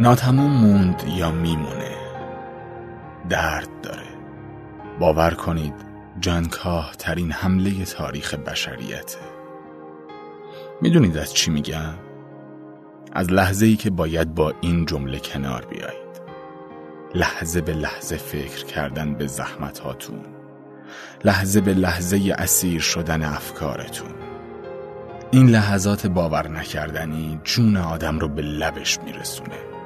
ناتموم موند یا میمونه؟ درد داره. باور کنید جانکاه ترین حمله تاریخ بشریته. می‌دونید از چی میگم؟ از لحظه ای که باید با این جمله کنار بیایید. لحظه به لحظه فکر کردن به زحمت هاتون لحظه به لحظه اسیر شدن افکارتون. این لحظات باور نکردنی جون آدم رو به لبش میرسونه.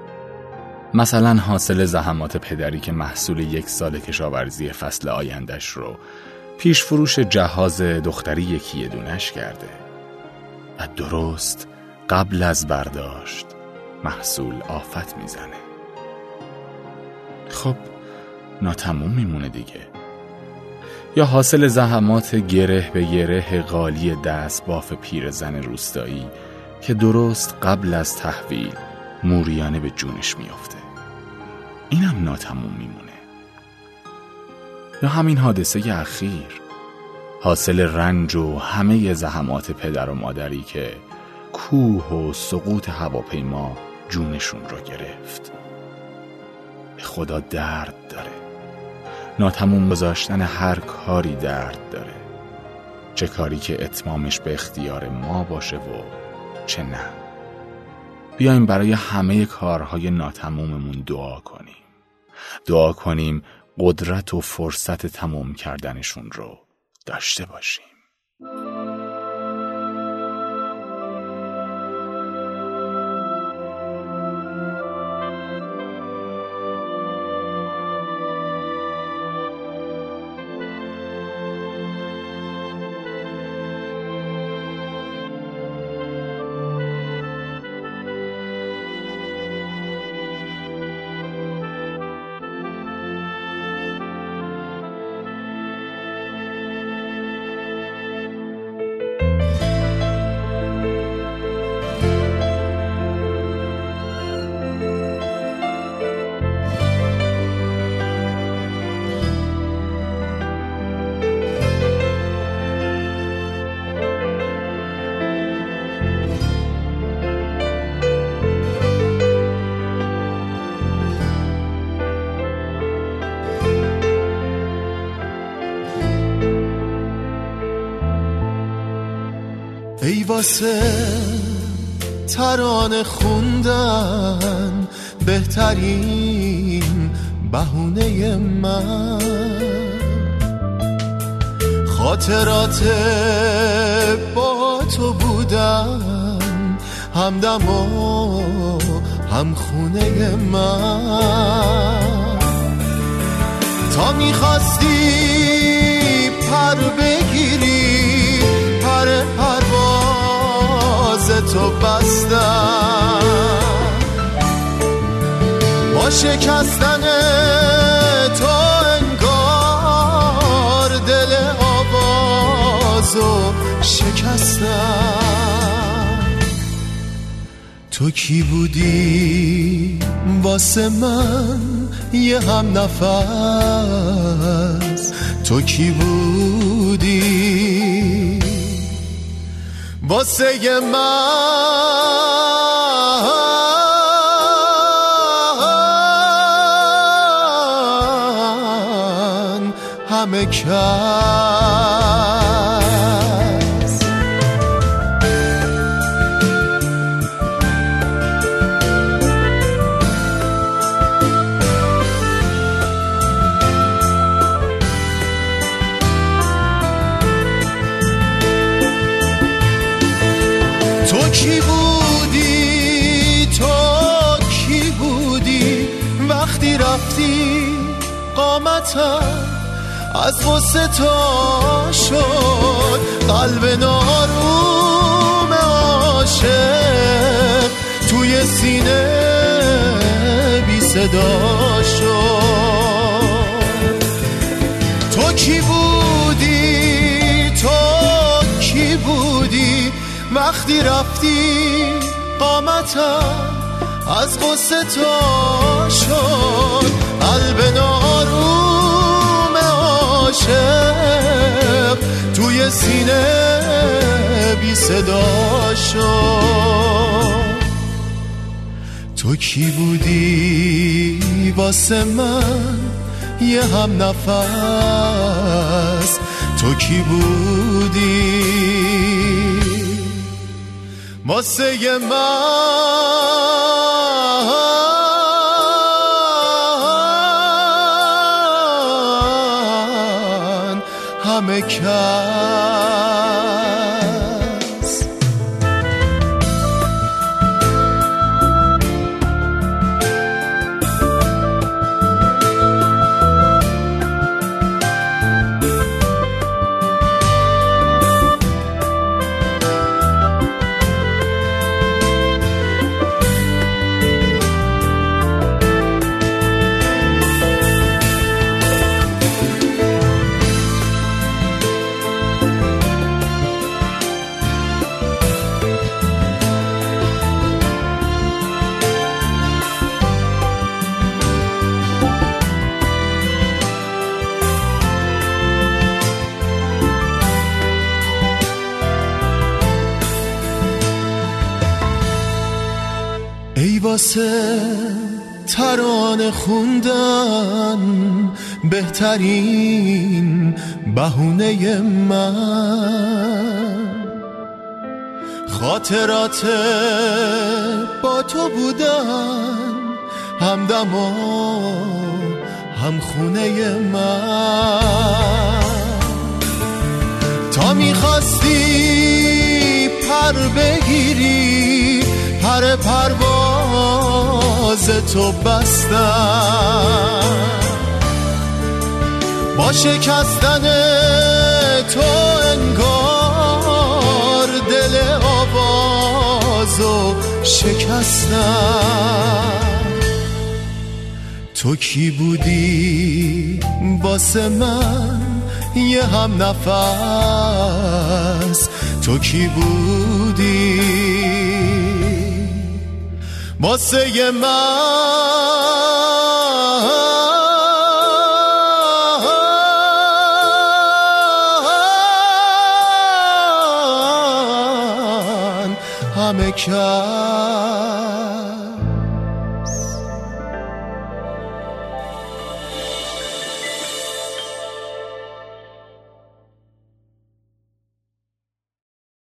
مثلا حاصل زحمات پدری که محصول یک سال کشاورزی فصل آیندش رو پیش فروش جهاز دختری یکی دونش کرده. و درست قبل از برداشت محصول آفت می‌زنه. خب ناتموم میمونه دیگه. یا حاصل زحمات گره به گره قالی دست باف پیرزن روستایی که درست قبل از تحویل موریانه به جونش میافته. اینم ناتموم میمونه. یا همین حادثه اخیر. حاصل رنج و همه زحمات پدر و مادری که کوه و سقوط هواپیما جونشون رو گرفت. به خدا درد داره. ناتموم گذاشتن هر کاری درد داره. چه کاری که اتمامش به اختیار ما باشه و چه نه. بیایم برای همه کارهای ناتموممون دعا کنیم. دعا کنیم قدرت و فرصت تموم کردنشون رو داشته باشیم. ای واسه ترانه خوندن بهترین بهونه من. خاطرات با تو بودن همدم و هم خونه من. تا می‌خواستی پر بگیری تو بستم. با شکستن تو انگار دل آوازو شکستم. تو کی بودی واسه من یه هم نفس تو کی بودی واسه من همه کس کی بودی؟ تو کی بودی؟ وقتی رفتی قامتم از غصه تا شد قلب ناروم عاشق توی سینه بی صدا شد. وقتی رفتی قامتم از غصه تا شد قلب ناروم عاشق توی سینه بی صدا شد. تو کی بودی واسه من یه هم نفس تو کی بودی واسه من همه کس واسه ترانه خوندن بهترین بهونه من. خاطرات با تو بودن همدم و هم خونه من. تا می‌خواستی پر بگیری پر پرواز تو بستم. با شکستن تو انگار دل آوازو شکستم. تو کی بودی واسه من یه هم نفس؟ تو کی بودی واسه من همه کس